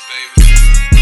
baby.